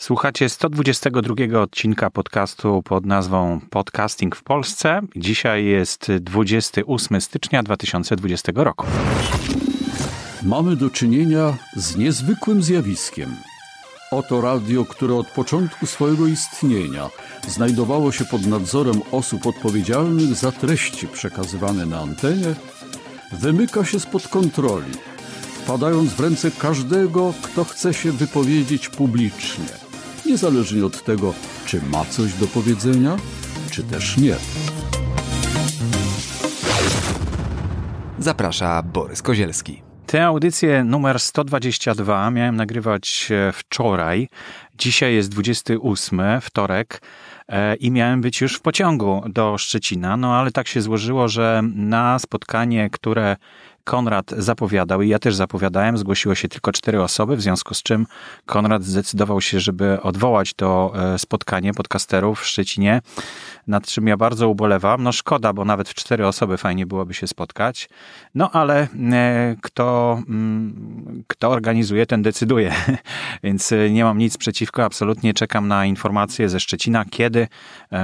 Słuchacie 122 odcinka podcastu pod nazwą Podcasting w Polsce. Dzisiaj jest 28 stycznia 2020 roku. Mamy do czynienia z niezwykłym zjawiskiem. Oto radio, które od początku swojego istnienia znajdowało się pod nadzorem osób odpowiedzialnych za treści przekazywane na antenie, wymyka się spod kontroli, wpadając w ręce każdego, kto chce się wypowiedzieć publicznie niezależnie od tego, czy ma coś do powiedzenia, czy też nie. Zaprasza Borys Kozielski. Tę audycję numer 122 miałem nagrywać e, wczoraj. Dzisiaj jest 28, wtorek e, i miałem być już w pociągu do Szczecina, no ale tak się złożyło, że na spotkanie, które Konrad zapowiadał i ja też zapowiadałem, zgłosiło się tylko cztery osoby, w związku z czym Konrad zdecydował się, żeby odwołać to e, spotkanie podcasterów w Szczecinie, nad czym ja bardzo ubolewam. No szkoda, bo nawet w cztery osoby fajnie byłoby się spotkać. No ale e, kto, mm, kto organizuje, ten decyduje. Więc e, nie mam nic przeciwko, absolutnie czekam na informacje ze Szczecina, kiedy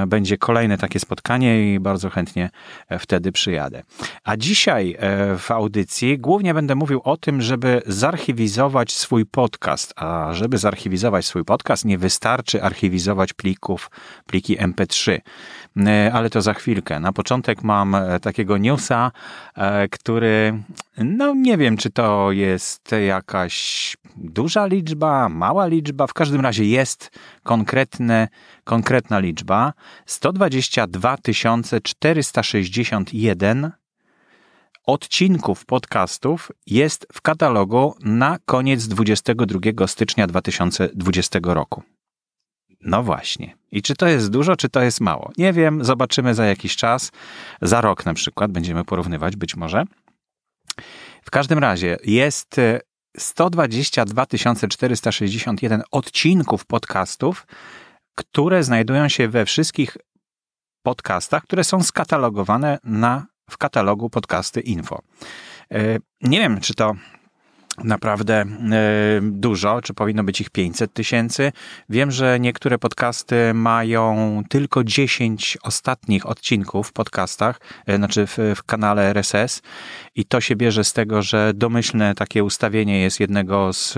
będzie kolejne takie spotkanie i bardzo chętnie wtedy przyjadę. A dzisiaj w audycji audycji głównie będę mówił o tym, żeby zarchiwizować swój podcast. A żeby zarchiwizować swój podcast, nie wystarczy archiwizować plików, pliki MP3. E, ale to za chwilkę. Na początek mam e, takiego newsa, e, który, no nie wiem, czy to jest jakaś duża liczba, mała liczba, w każdym razie jest konkretne, konkretna liczba. 122 461 odcinków podcastów jest w katalogu na koniec 22 stycznia 2020 roku. No właśnie. I czy to jest dużo, czy to jest mało? Nie wiem, zobaczymy za jakiś czas. Za rok na przykład będziemy porównywać, być może. W każdym razie jest 122 461 odcinków podcastów, które znajdują się we wszystkich podcastach, które są skatalogowane na w katalogu podcasty info. E, nie wiem, czy to naprawdę e, dużo, czy powinno być ich 500 tysięcy. Wiem, że niektóre podcasty mają tylko 10 ostatnich odcinków w podcastach, e, znaczy w, w kanale RSS i to się bierze z tego, że domyślne takie ustawienie jest jednego z,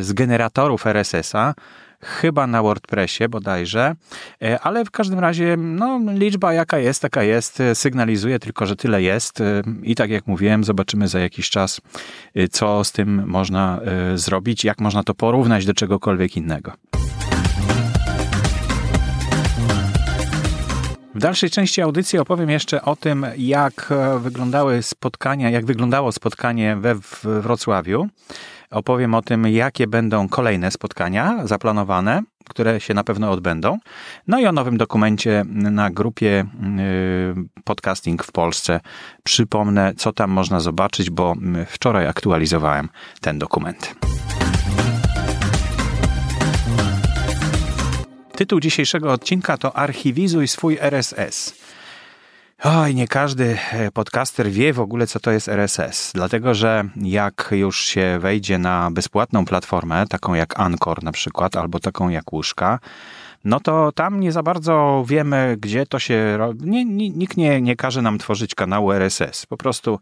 z generatorów RSS-a, chyba na WordPressie bodajże, e, ale w każdym razie no, liczba jaka jest, taka jest, e, sygnalizuje tylko, że tyle jest e, i tak jak mówiłem, zobaczymy za jakiś czas, co z tym można zrobić, jak można to porównać do czegokolwiek innego. W dalszej części audycji opowiem jeszcze o tym, jak wyglądały spotkania, jak wyglądało spotkanie we Wrocławiu. Opowiem o tym, jakie będą kolejne spotkania zaplanowane, które się na pewno odbędą. No i o nowym dokumencie na grupie y, Podcasting w Polsce. Przypomnę, co tam można zobaczyć, bo wczoraj aktualizowałem ten dokument. Tytuł dzisiejszego odcinka to Archiwizuj swój RSS. Oj, nie każdy e, podcaster wie w ogóle, co to jest RSS. Dlatego, że jak już się wejdzie na bezpłatną platformę, taką jak Anchor na przykład, albo taką jak Łóżka, no to tam nie za bardzo wiemy, gdzie to się robi. Nie, nikt nie, nie każe nam tworzyć kanału RSS. Po prostu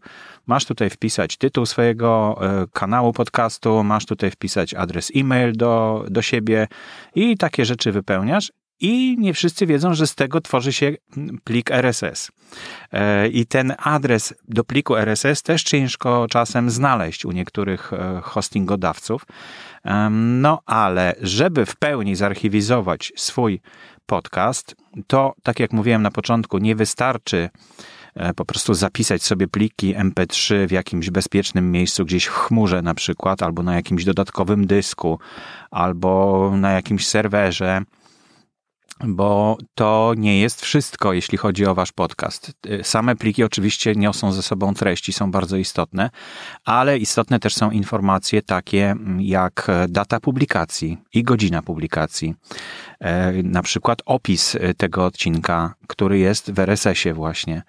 masz tutaj wpisać tytuł swojego e, kanału podcastu, masz tutaj wpisać adres e-mail do, do siebie i takie rzeczy wypełniasz i nie wszyscy wiedzą, że z tego tworzy się plik RSS. E, I ten adres do pliku RSS też ciężko czasem znaleźć u niektórych e, hostingodawców. No ale żeby w pełni zarchiwizować swój podcast, to tak jak mówiłem na początku, nie wystarczy e, po prostu zapisać sobie pliki MP3 w jakimś bezpiecznym miejscu, gdzieś w chmurze na przykład, albo na jakimś dodatkowym dysku, albo na jakimś serwerze bo to nie jest wszystko, jeśli chodzi o wasz podcast. Same pliki oczywiście niosą ze sobą treści, są bardzo istotne, ale istotne też są informacje takie jak data publikacji i godzina publikacji. E, na przykład opis tego odcinka, który jest w RSS-ie właśnie.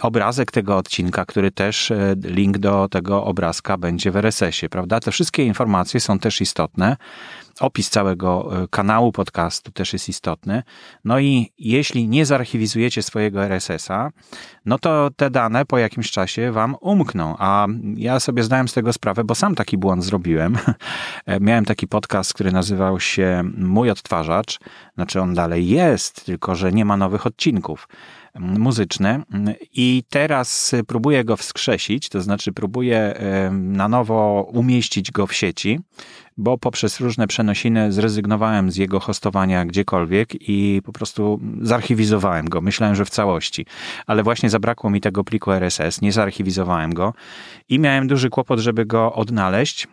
Obrazek tego odcinka, który też link do tego obrazka będzie w RSS-ie, prawda? Te wszystkie informacje są też istotne opis całego e, kanału podcastu też jest istotny. No i jeśli nie zarchiwizujecie swojego RSS-a, no to te dane po jakimś czasie wam umkną. A ja sobie zdałem z tego sprawę, bo sam taki błąd zrobiłem. E, miałem taki podcast, który nazywał się Mój Odtwarzacz. Znaczy on dalej jest, tylko że nie ma nowych odcinków muzyczny i teraz próbuję go wskrzesić, to znaczy próbuję na nowo umieścić go w sieci, bo poprzez różne przenosiny zrezygnowałem z jego hostowania gdziekolwiek i po prostu zarchiwizowałem go. Myślałem, że w całości, ale właśnie zabrakło mi tego pliku RSS, nie zarchiwizowałem go i miałem duży kłopot, żeby go odnaleźć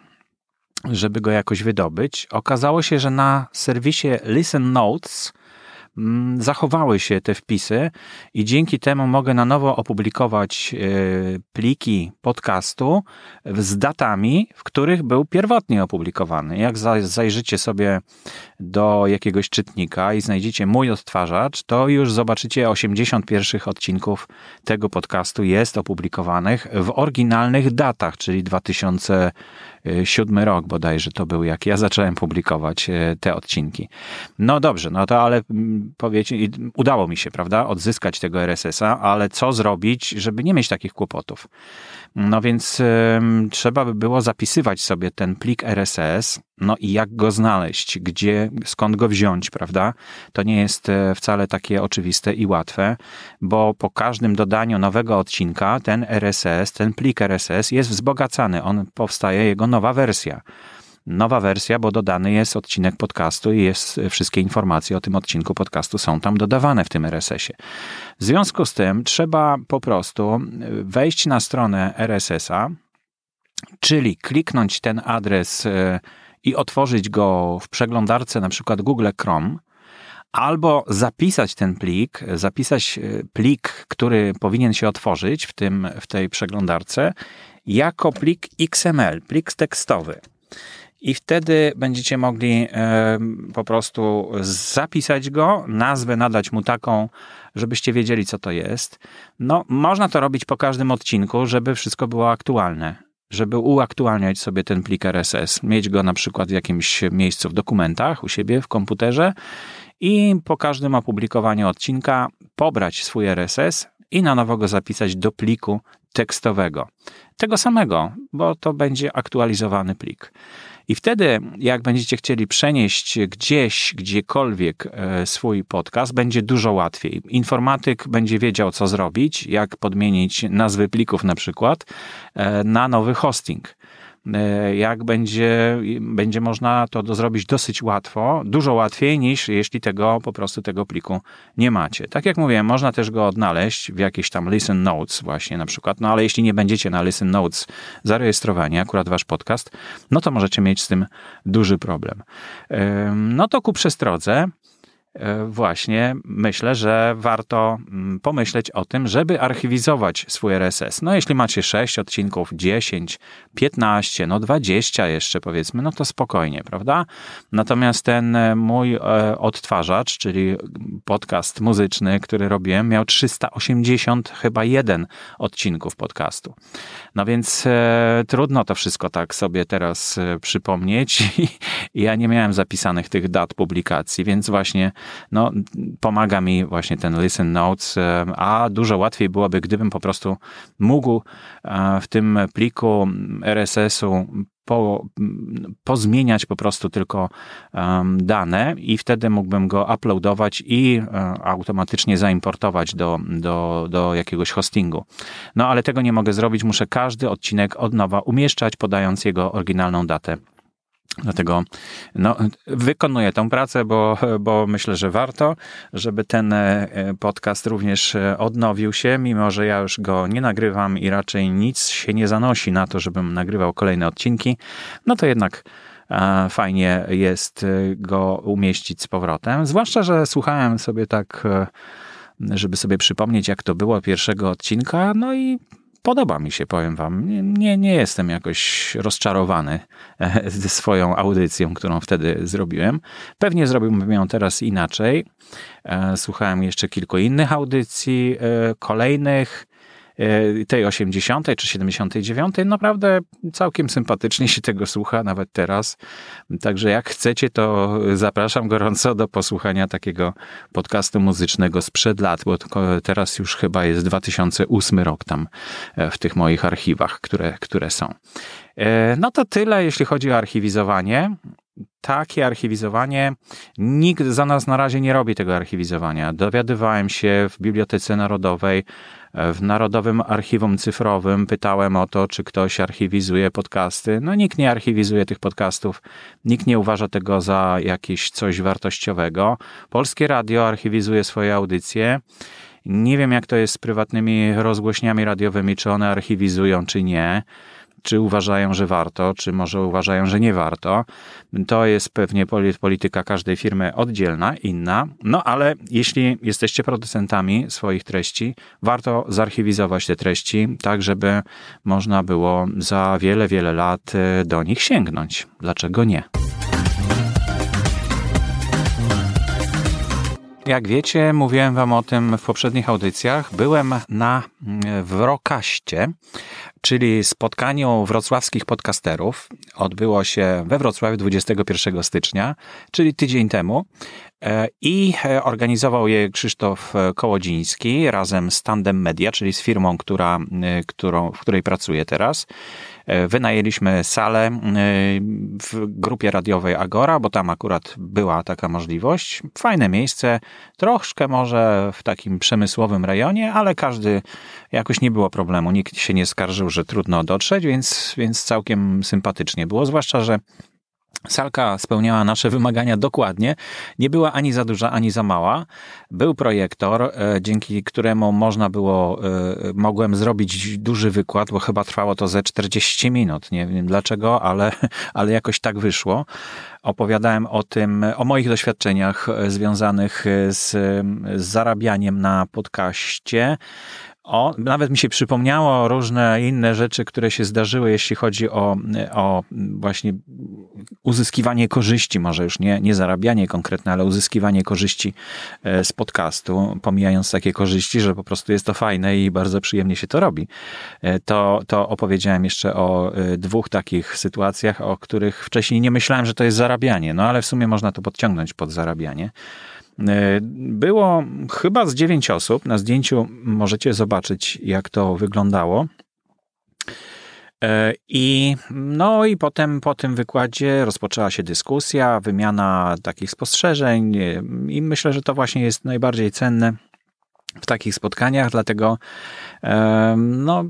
żeby go jakoś wydobyć. Okazało się, że na serwisie Listen Notes zachowały się te wpisy i dzięki temu mogę na nowo opublikować e, pliki podcastu z datami, w których był pierwotnie opublikowany. Jak zajrzycie sobie do jakiegoś czytnika i znajdziecie mój odtwarzacz, to już zobaczycie 80 pierwszych odcinków tego podcastu jest opublikowanych w oryginalnych datach, czyli 2000 siódmy rok bodajże to był, jak ja zacząłem publikować e, te odcinki. No dobrze, no to ale mm, powiecie, udało mi się, prawda, odzyskać tego RSS-a, ale co zrobić, żeby nie mieć takich kłopotów? No więc trzeba by było zapisywać sobie ten plik RSS, no i jak go znaleźć, gdzie, skąd go wziąć, prawda? To nie jest e, wcale takie oczywiste i łatwe, bo po każdym dodaniu nowego odcinka ten RSS, ten plik RSS jest wzbogacany, on powstaje jego nowa wersja nowa wersja, bo dodany jest odcinek podcastu i jest wszystkie informacje o tym odcinku podcastu są tam dodawane w tym RSS-ie. W związku z tym trzeba po prostu wejść na stronę RSS-a, czyli kliknąć ten adres e, i otworzyć go w przeglądarce na przykład Google Chrome, albo zapisać ten plik, zapisać e, plik, który powinien się otworzyć w, tym, w tej przeglądarce, jako plik XML, plik tekstowy i wtedy będziecie mogli po prostu zapisać go, nazwę nadać mu taką, żebyście wiedzieli, co to jest. No, można to robić po każdym odcinku, żeby wszystko było aktualne. Żeby uaktualniać sobie ten plik RSS, mieć go na przykład w jakimś miejscu w dokumentach u siebie w komputerze i po każdym opublikowaniu odcinka pobrać swój RSS i na nowo go zapisać do pliku tekstowego. Tego samego, bo to będzie aktualizowany plik. I wtedy, jak będziecie chcieli przenieść gdzieś, gdziekolwiek e, swój podcast, będzie dużo łatwiej. Informatyk będzie wiedział, co zrobić, jak podmienić nazwy plików na przykład e, na nowy hosting. E, jak będzie, będzie można to zrobić dosyć łatwo, dużo łatwiej niż jeśli tego po prostu tego pliku nie macie. Tak jak mówiłem, można też go odnaleźć w jakiejś tam Listen Notes właśnie na przykład, no ale jeśli nie będziecie na Listen Notes zarejestrowani, akurat wasz podcast, no to możecie mieć z tym duży problem. No to ku przestrodze, E, właśnie myślę, że warto mm, pomyśleć o tym, żeby archiwizować swój RSS. No jeśli macie 6 odcinków, 10, 15, no 20 jeszcze powiedzmy, no to spokojnie, prawda? Natomiast ten e, mój e, odtwarzacz, czyli podcast muzyczny, który robiłem, miał 380 chyba jeden odcinków podcastu. No więc e, trudno to wszystko tak sobie teraz e, przypomnieć. Ja nie miałem zapisanych tych dat publikacji, więc właśnie no, pomaga mi właśnie ten Listen Notes, e, a dużo łatwiej byłoby, gdybym po prostu mógł e, w tym pliku RSS-u po, pozmieniać po prostu tylko um, dane i wtedy mógłbym go uploadować i um, automatycznie zaimportować do, do, do jakiegoś hostingu. No ale tego nie mogę zrobić, muszę każdy odcinek od nowa umieszczać, podając jego oryginalną datę Dlatego no, wykonuję tę pracę, bo, bo myślę, że warto, żeby ten e, podcast również e, odnowił się, mimo że ja już go nie nagrywam i raczej nic się nie zanosi na to, żebym nagrywał kolejne odcinki. No to jednak e, fajnie jest go umieścić z powrotem. Zwłaszcza, że słuchałem sobie tak, żeby sobie przypomnieć, jak to było pierwszego odcinka, no i podoba mi się, powiem wam. Nie, nie jestem jakoś rozczarowany e, swoją audycją, którą wtedy zrobiłem. Pewnie zrobiłbym ją teraz inaczej. E, słuchałem jeszcze kilku innych audycji, kolejnych E, tej 80. czy 79. Naprawdę całkiem sympatycznie się tego słucha, nawet teraz. Także jak chcecie, to zapraszam gorąco do posłuchania takiego podcastu muzycznego sprzed lat, bo teraz już chyba jest 2008 rok tam e, w tych moich archiwach, które, które są. E, no to tyle, jeśli chodzi o archiwizowanie takie archiwizowanie, nikt za nas na razie nie robi tego archiwizowania. Dowiadywałem się w Bibliotece Narodowej, w Narodowym Archiwum Cyfrowym, pytałem o to, czy ktoś archiwizuje podcasty. No nikt nie archiwizuje tych podcastów, nikt nie uważa tego za jakieś coś wartościowego. Polskie Radio archiwizuje swoje audycje. Nie wiem, jak to jest z prywatnymi rozgłośniami radiowymi, czy one archiwizują, czy nie czy uważają, że warto, czy może uważają, że nie warto. To jest pewnie polityka każdej firmy oddzielna, inna. No ale jeśli jesteście producentami swoich treści, warto zarchiwizować te treści, tak żeby można było za wiele, wiele lat e, do nich sięgnąć. Dlaczego nie? Jak wiecie, mówiłem Wam o tym w poprzednich audycjach. Byłem na mm, Wrokaście, czyli spotkaniu wrocławskich podcasterów. Odbyło się we Wrocławiu 21 stycznia, czyli tydzień temu. E, I e, organizował je Krzysztof Kołodziński razem z Tandem Media, czyli z firmą, która, e, którą, w której pracuję teraz. Wynajęliśmy salę w grupie radiowej Agora, bo tam akurat była taka możliwość. Fajne miejsce, troszkę może w takim przemysłowym rejonie, ale każdy jakoś nie było problemu. Nikt się nie skarżył, że trudno dotrzeć, więc, więc całkiem sympatycznie było. Zwłaszcza, że Salka spełniała nasze wymagania dokładnie. Nie była ani za duża, ani za mała. Był projektor, e, dzięki któremu można było, e, mogłem zrobić duży wykład, bo chyba trwało to ze 40 minut. Nie wiem dlaczego, ale, ale jakoś tak wyszło. Opowiadałem o tym, o moich doświadczeniach e, związanych z, z zarabianiem na podcaście, o, nawet mi się przypomniało różne inne rzeczy, które się zdarzyły, jeśli chodzi o, o właśnie uzyskiwanie korzyści, może już nie, nie zarabianie konkretne, ale uzyskiwanie korzyści e, z podcastu, pomijając takie korzyści, że po prostu jest to fajne i bardzo przyjemnie się to robi. E, to, to opowiedziałem jeszcze o e, dwóch takich sytuacjach, o których wcześniej nie myślałem, że to jest zarabianie, no ale w sumie można to podciągnąć pod zarabianie. E, było chyba z dziewięć osób. Na zdjęciu możecie zobaczyć, jak to wyglądało. E, I, no i potem po tym wykładzie rozpoczęła się dyskusja, wymiana takich spostrzeżeń i myślę, że to właśnie jest najbardziej cenne w takich spotkaniach, dlatego no,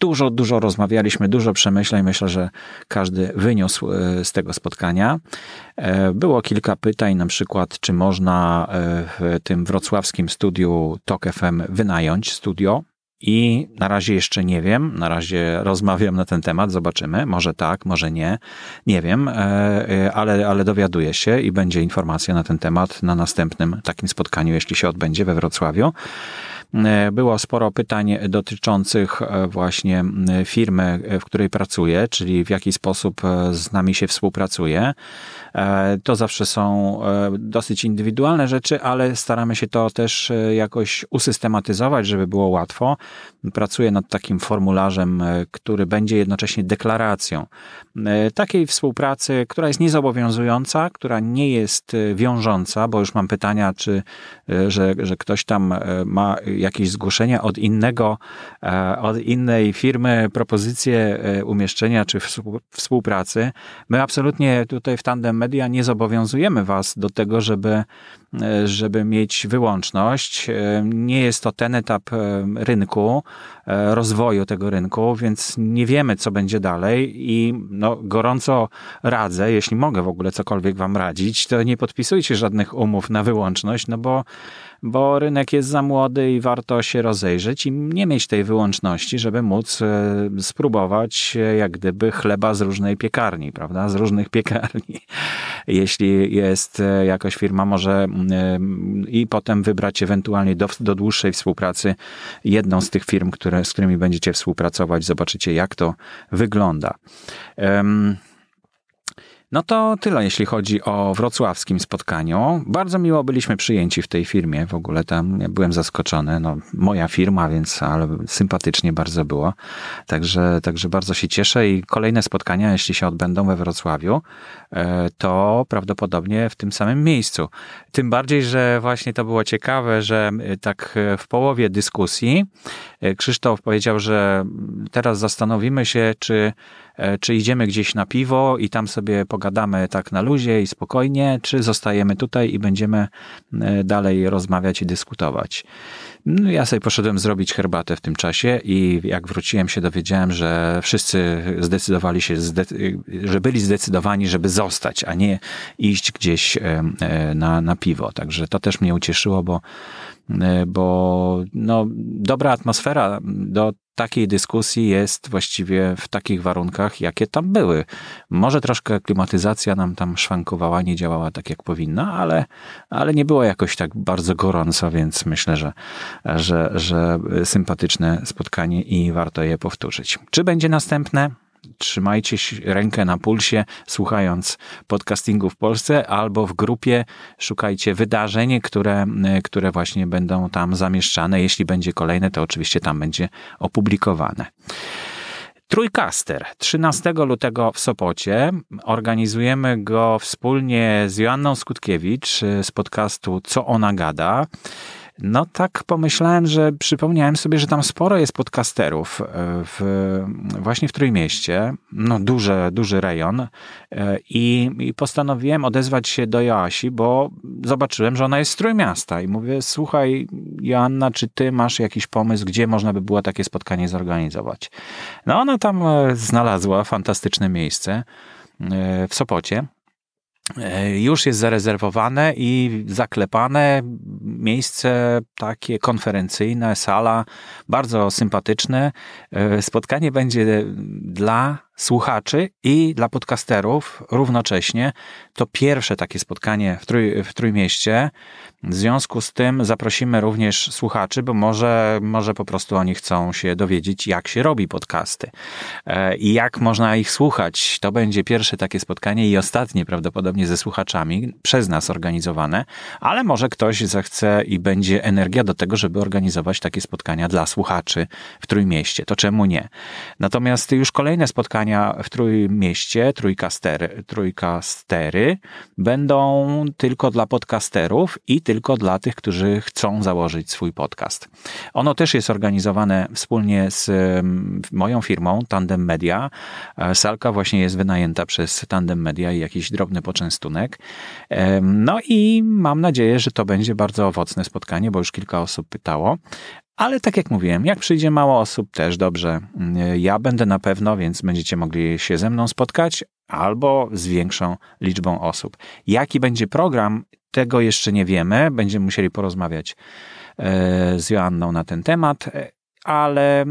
dużo, dużo rozmawialiśmy, dużo przemyśleń. Myślę, że każdy wyniósł e, z tego spotkania. E, było kilka pytań, na przykład, czy można e, w tym wrocławskim studiu TOK FM wynająć studio i na razie jeszcze nie wiem, na razie rozmawiam na ten temat, zobaczymy. Może tak, może nie, nie wiem, e, e, ale, ale dowiaduję się i będzie informacja na ten temat na następnym takim spotkaniu, jeśli się odbędzie we Wrocławiu. E, było sporo pytań dotyczących właśnie firmy, w której pracuję, czyli w jaki sposób z nami się współpracuje. To zawsze są dosyć indywidualne rzeczy, ale staramy się to też jakoś usystematyzować, żeby było łatwo pracuję nad takim formularzem, e, który będzie jednocześnie deklaracją e, takiej współpracy, która jest niezobowiązująca, która nie jest e, wiążąca, bo już mam pytania, czy że, że ktoś tam ma jakieś zgłoszenia od innego, od innej firmy, propozycję umieszczenia czy współpracy. My absolutnie tutaj w Tandem Media nie zobowiązujemy Was do tego, żeby, żeby mieć wyłączność. Nie jest to ten etap rynku, E, rozwoju tego rynku, więc nie wiemy, co będzie dalej i no, gorąco radzę, jeśli mogę w ogóle cokolwiek wam radzić, to nie podpisujcie żadnych umów na wyłączność, no bo bo rynek jest za młody i warto się rozejrzeć i nie mieć tej wyłączności, żeby móc e, spróbować e, jak gdyby chleba z różnej piekarni, prawda? Z różnych piekarni. Jeśli jest e, jakaś firma, może i potem wybrać ewentualnie do, do dłuższej współpracy jedną z tych firm, które, z którymi będziecie współpracować, zobaczycie jak to wygląda. Um, no to tyle, jeśli chodzi o wrocławskim spotkaniu. Bardzo miło byliśmy przyjęci w tej firmie. W ogóle tam ja byłem zaskoczony. No, moja firma, więc ale sympatycznie bardzo było. Także, także bardzo się cieszę i kolejne spotkania, jeśli się odbędą we Wrocławiu, e, to prawdopodobnie w tym samym miejscu. Tym bardziej, że właśnie to było ciekawe, że e, tak w połowie dyskusji e, Krzysztof powiedział, że teraz zastanowimy się, czy E, czy idziemy gdzieś na piwo i tam sobie pogadamy tak na luzie i spokojnie, czy zostajemy tutaj i będziemy e, dalej rozmawiać i dyskutować. No, ja sobie poszedłem zrobić herbatę w tym czasie i jak wróciłem się dowiedziałem, że wszyscy zdecydowali się, że byli zdecydowani, żeby zostać, a nie iść gdzieś e, na, na piwo. Także to też mnie ucieszyło, bo bo no, dobra atmosfera do takiej dyskusji jest właściwie w takich warunkach, jakie tam były. Może troszkę klimatyzacja nam tam szwankowała, nie działała tak, jak powinna, ale, ale nie było jakoś tak bardzo gorąco, więc myślę, że, że, że sympatyczne spotkanie i warto je powtórzyć. Czy będzie następne? Trzymajcie rękę na pulsie, słuchając podcastingu w Polsce, albo w grupie szukajcie wydarzeń, które, które właśnie będą tam zamieszczane. Jeśli będzie kolejne, to oczywiście tam będzie opublikowane. Trójkaster. 13 lutego w Sopocie. Organizujemy go wspólnie z Joanną Skutkiewicz z podcastu Co ona gada. No tak pomyślałem, że przypomniałem sobie, że tam sporo jest podcasterów e, w, właśnie w Trójmieście. No duży, duży rejon. E, I, I postanowiłem odezwać się do Joasi, bo zobaczyłem, że ona jest z Trójmiasta i mówię, słuchaj Joanna, czy ty masz jakiś pomysł, gdzie można by było takie spotkanie zorganizować? No ona tam e, znalazła fantastyczne miejsce w Sopocie. E, już jest zarezerwowane i zaklepane miejsce takie konferencyjne, sala, bardzo sympatyczne. E, spotkanie będzie dla słuchaczy i dla podcasterów równocześnie. To pierwsze takie spotkanie w, trój, w Trójmieście. W związku z tym zaprosimy również słuchaczy, bo może, może po prostu oni chcą się dowiedzieć, jak się robi podcasty e, i jak można ich słuchać. To będzie pierwsze takie spotkanie i ostatnie prawdopodobnie ze słuchaczami, przez nas organizowane, ale może ktoś zechce i będzie energia do tego, żeby organizować takie spotkania dla słuchaczy w Trójmieście. To czemu nie? Natomiast już kolejne spotkania w Trójmieście, trójkastery, trójkastery będą tylko dla podcasterów i tylko dla tych, którzy chcą założyć swój podcast. Ono też jest organizowane wspólnie z moją firmą Tandem Media. E, salka właśnie jest wynajęta przez Tandem Media i jakiś drobny poczęstunek. No i mam nadzieję, że to będzie bardzo owocne spotkanie, bo już kilka osób pytało. Ale tak jak mówiłem, jak przyjdzie mało osób, też dobrze. Ja będę na pewno, więc będziecie mogli się ze mną spotkać albo z większą liczbą osób. Jaki będzie program, tego jeszcze nie wiemy. Będziemy musieli porozmawiać e, z Joanną na ten temat ale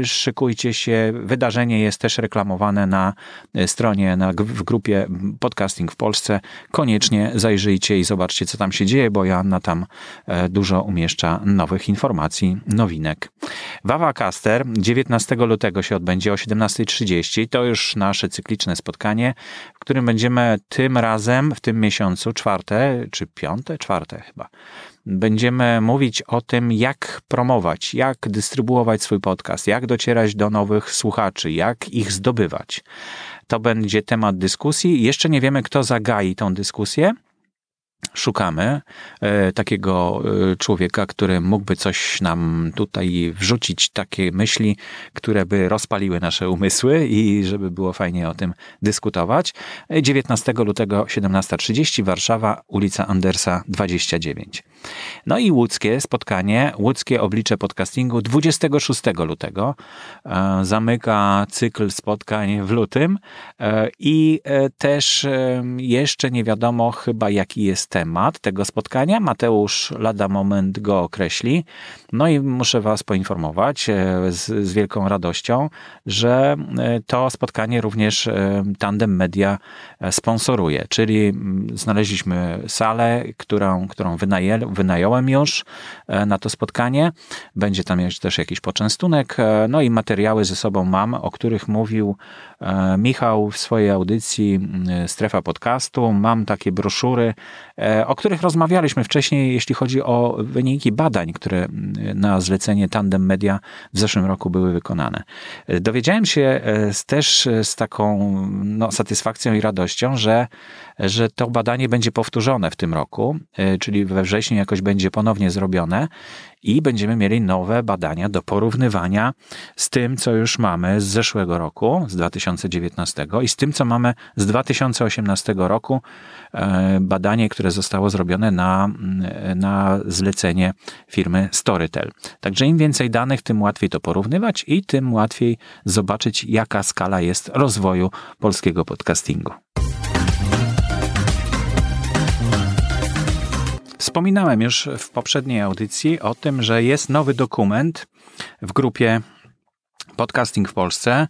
y, szykujcie się. Wydarzenie jest też reklamowane na y, stronie, na, w grupie Podcasting w Polsce. Koniecznie zajrzyjcie i zobaczcie, co tam się dzieje, bo Joanna tam e, dużo umieszcza nowych informacji, nowinek. Wawa Caster 19 lutego się odbędzie o 17.30. To już nasze cykliczne spotkanie, w którym będziemy tym razem w tym miesiącu, czwarte czy piąte, czwarte chyba, będziemy mówić o tym, jak promować, jak dystrybuować swój podcast, jak docierać do nowych słuchaczy, jak ich zdobywać. To będzie temat dyskusji. Jeszcze nie wiemy, kto zagai tą dyskusję, szukamy e, takiego e, człowieka, który mógłby coś nam tutaj wrzucić, takie myśli, które by rozpaliły nasze umysły i żeby było fajnie o tym dyskutować. 19 lutego 17.30 Warszawa, ulica Andersa 29. No i łódzkie spotkanie, łódzkie oblicze podcastingu 26 lutego. E, zamyka cykl spotkań w lutym i też jeszcze nie wiadomo chyba jaki jest temat temat tego spotkania. Mateusz lada moment go określi. No i muszę Was poinformować z, z wielką radością, że to spotkanie również Tandem Media sponsoruje, czyli znaleźliśmy salę, którą, którą wynaję, wynająłem już na to spotkanie. Będzie tam też jakiś poczęstunek, no i materiały ze sobą mam, o których mówił e, Michał w swojej audycji e, Strefa Podcastu. Mam takie broszury, e, o których rozmawialiśmy wcześniej, jeśli chodzi o wyniki badań, które na zlecenie Tandem Media w zeszłym roku były wykonane. Dowiedziałem się też z taką no, satysfakcją i radością, że, że to badanie będzie powtórzone w tym roku, czyli we wrześniu jakoś będzie ponownie zrobione i będziemy mieli nowe badania do porównywania z tym, co już mamy z zeszłego roku, z 2019 i z tym, co mamy z 2018 roku. E, badanie, które zostało zrobione na, na zlecenie firmy Storytel. Także im więcej danych, tym łatwiej to porównywać i tym łatwiej zobaczyć, jaka skala jest rozwoju polskiego podcastingu. Wspominałem już w poprzedniej audycji o tym, że jest nowy dokument w grupie Podcasting w Polsce.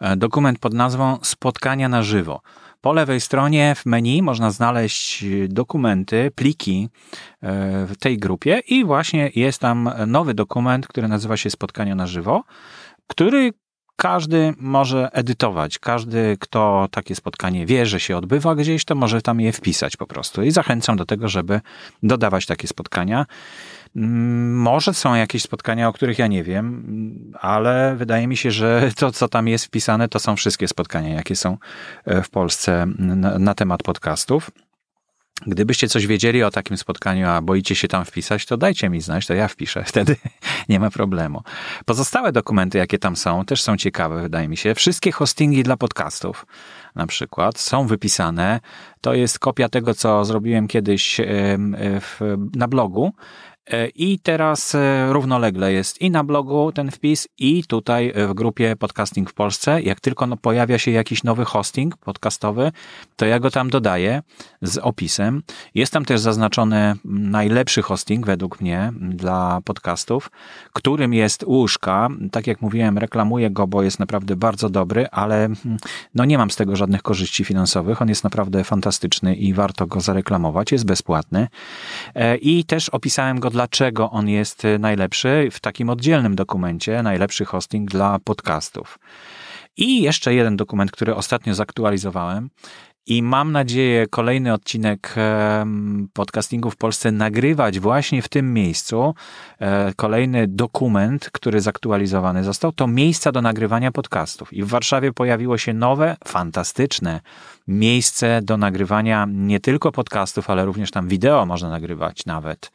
E, dokument pod nazwą Spotkania na żywo. Po lewej stronie w menu można znaleźć dokumenty, pliki e, w tej grupie i właśnie jest tam nowy dokument, który nazywa się Spotkania na żywo, który każdy może edytować. Każdy, kto takie spotkanie wie, że się odbywa gdzieś, to może tam je wpisać po prostu. I zachęcam do tego, żeby dodawać takie spotkania. Mm, może są jakieś spotkania, o których ja nie wiem, ale wydaje mi się, że to, co tam jest wpisane, to są wszystkie spotkania, jakie są e, w Polsce na, na temat podcastów. Gdybyście coś wiedzieli o takim spotkaniu, a boicie się tam wpisać, to dajcie mi znać, to ja wpiszę. Wtedy nie ma problemu. Pozostałe dokumenty, jakie tam są, też są ciekawe, wydaje mi się. Wszystkie hostingi dla podcastów, na przykład, są wypisane. To jest kopia tego, co zrobiłem kiedyś na blogu. E, I teraz e, równolegle jest i na blogu ten wpis, i tutaj w grupie Podcasting w Polsce. Jak tylko no, pojawia się jakiś nowy hosting podcastowy, to ja go tam dodaję z opisem. Jest tam też zaznaczony najlepszy hosting według mnie dla podcastów, którym jest Łóżka. Tak jak mówiłem, reklamuję go, bo jest naprawdę bardzo dobry, ale no nie mam z tego żadnych korzyści finansowych. On jest naprawdę fantastyczny i warto go zareklamować. Jest bezpłatny. E, I też opisałem go dlaczego on jest y, najlepszy w takim oddzielnym dokumencie, najlepszy hosting dla podcastów. I jeszcze jeden dokument, który ostatnio zaktualizowałem. I mam nadzieję kolejny odcinek podcastingu w Polsce nagrywać właśnie w tym miejscu. E, kolejny dokument, który zaktualizowany został, to miejsca do nagrywania podcastów. I w Warszawie pojawiło się nowe, fantastyczne miejsce do nagrywania nie tylko podcastów, ale również tam wideo można nagrywać nawet.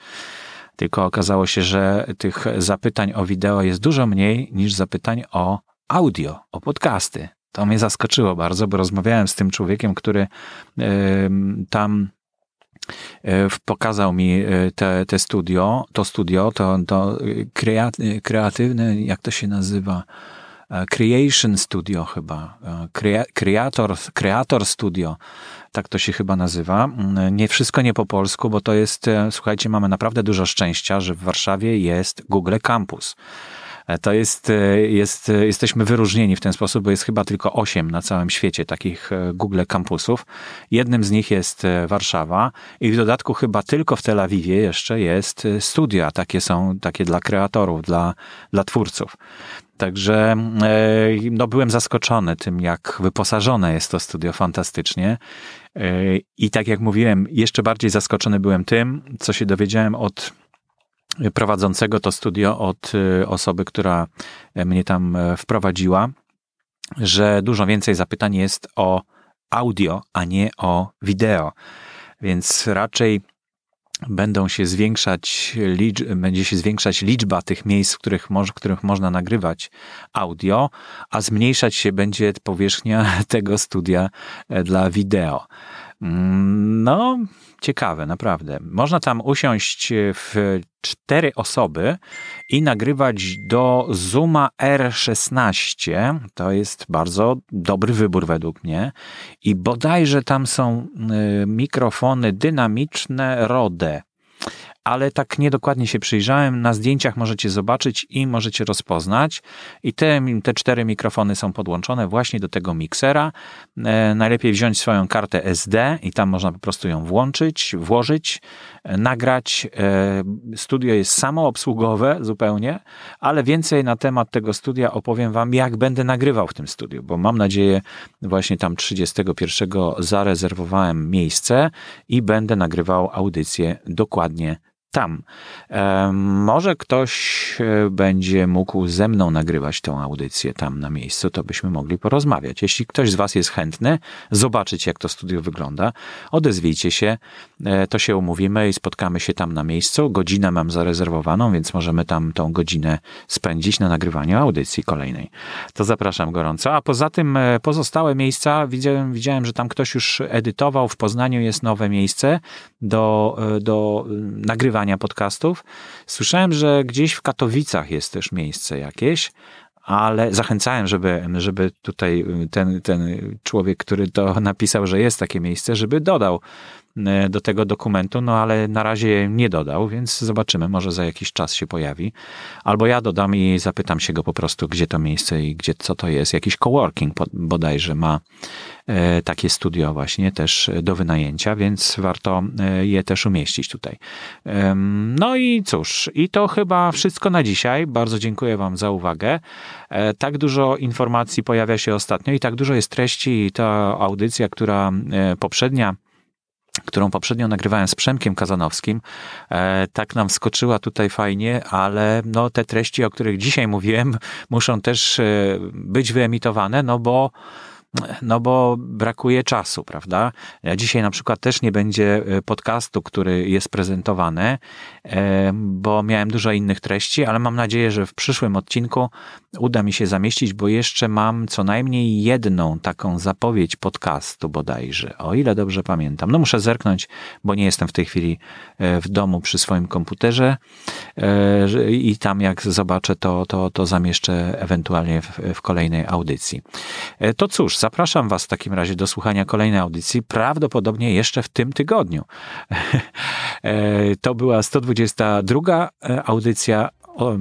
Tylko okazało się, że tych zapytań o wideo jest dużo mniej niż zapytań o audio, o podcasty. To mnie zaskoczyło bardzo, bo rozmawiałem z tym człowiekiem, który tam e, pokazał mi e, te, te studio, to studio, to, to kreatywne, jak to się nazywa? E, Creation Studio chyba, Creator, Creator Studio tak to się chyba nazywa. Mm, nie wszystko nie po polsku, bo to jest, e, słuchajcie, mamy naprawdę dużo szczęścia, że w Warszawie jest Google Campus. E, to jest, e, jest, jesteśmy wyróżnieni w ten sposób, bo jest chyba tylko osiem na całym świecie takich Google Campusów. Jednym z nich jest Warszawa i w dodatku chyba tylko w Tel Awiwie jeszcze jest studia. Takie są, takie dla kreatorów, dla, dla twórców. Także no, byłem zaskoczony tym, jak wyposażone jest to studio fantastycznie. I tak jak mówiłem, jeszcze bardziej zaskoczony byłem tym, co się dowiedziałem od prowadzącego to studio, od e, osoby, która mnie tam e, wprowadziła, że dużo więcej zapytań jest o audio, a nie o wideo. Więc raczej będą się zwiększać, będzie się zwiększać liczba tych miejsc, w których, w których można nagrywać audio, a zmniejszać się będzie powierzchnia tego studia e, dla wideo. Mm, no, ciekawe, naprawdę. Można tam usiąść w cztery osoby i nagrywać do Zooma R16. To jest bardzo dobry wybór według mnie. I bodajże tam są y, mikrofony dynamiczne Rode ale tak niedokładnie się przyjrzałem. Na zdjęciach możecie zobaczyć i możecie rozpoznać. I te, te cztery mikrofony są podłączone właśnie do tego miksera. E, najlepiej wziąć swoją kartę SD i tam można po prostu ją włączyć, włożyć, e, nagrać. E, studio jest samoobsługowe zupełnie, ale więcej na temat tego studia opowiem Wam, jak będę nagrywał w tym studiu, bo mam nadzieję, właśnie tam 31 zarezerwowałem miejsce i będę nagrywał audycję dokładnie tam. Może ktoś e, będzie mógł ze mną nagrywać tą audycję tam na miejscu, to byśmy mogli porozmawiać. Jeśli ktoś z Was jest chętny zobaczyć, jak to studio wygląda, odezwijcie się, e, to się umówimy i spotkamy się tam na miejscu. Godzinę mam zarezerwowaną, więc możemy tam tą godzinę spędzić na nagrywaniu audycji kolejnej. To zapraszam gorąco. A poza tym e, pozostałe miejsca, widziałem, widziałem że tam ktoś już edytował. W Poznaniu jest nowe miejsce do, do nagrywania nagrywania podcastów. Słyszałem, że gdzieś w Katowicach jest też miejsce jakieś, ale zachęcałem, żeby, żeby tutaj ten, ten człowiek, który to napisał, że jest takie miejsce, żeby dodał do tego dokumentu, no ale na razie nie dodał, więc zobaczymy, może za jakiś czas się pojawi. Albo ja dodam i zapytam się go po prostu, gdzie to miejsce i gdzie, co to jest. Jakiś coworking bodajże ma e, takie studio właśnie też do wynajęcia, więc warto e, je też umieścić tutaj. No i cóż, i to chyba wszystko na dzisiaj. Bardzo dziękuję Wam za uwagę. Tak dużo informacji pojawia się ostatnio i tak dużo jest treści ta audycja, która poprzednia którą poprzednio nagrywałem z Przemkiem Kazanowskim, e, tak nam skoczyła tutaj fajnie, ale no, te treści, o których dzisiaj mówiłem, muszą też e, być wyemitowane, no bo no bo brakuje czasu, prawda? Dzisiaj na przykład też nie będzie e, podcastu, który jest prezentowany, e, bo miałem dużo innych treści, ale mam nadzieję, że w przyszłym odcinku uda mi się zamieścić, bo jeszcze mam co najmniej jedną taką zapowiedź podcastu bodajże, o ile dobrze pamiętam. No muszę zerknąć, bo nie jestem w tej chwili e, w domu przy swoim komputerze i tam jak zobaczę, to, to, to zamieszczę ewentualnie w, w kolejnej audycji. To cóż, zapraszam Was w takim razie do słuchania kolejnej audycji, prawdopodobnie jeszcze w tym tygodniu. E, to była 122 e, audycja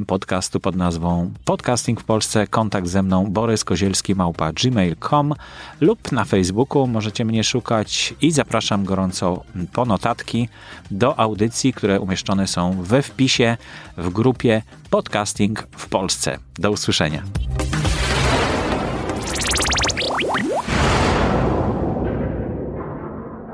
podcastu pod nazwą Podcasting w Polsce. Kontakt ze mną Borys Kozielski małpa gmail.com lub na Facebooku możecie mnie szukać i zapraszam gorąco po notatki do audycji, które umieszczone są we wpisie w grupie Podcasting w Polsce. Do usłyszenia.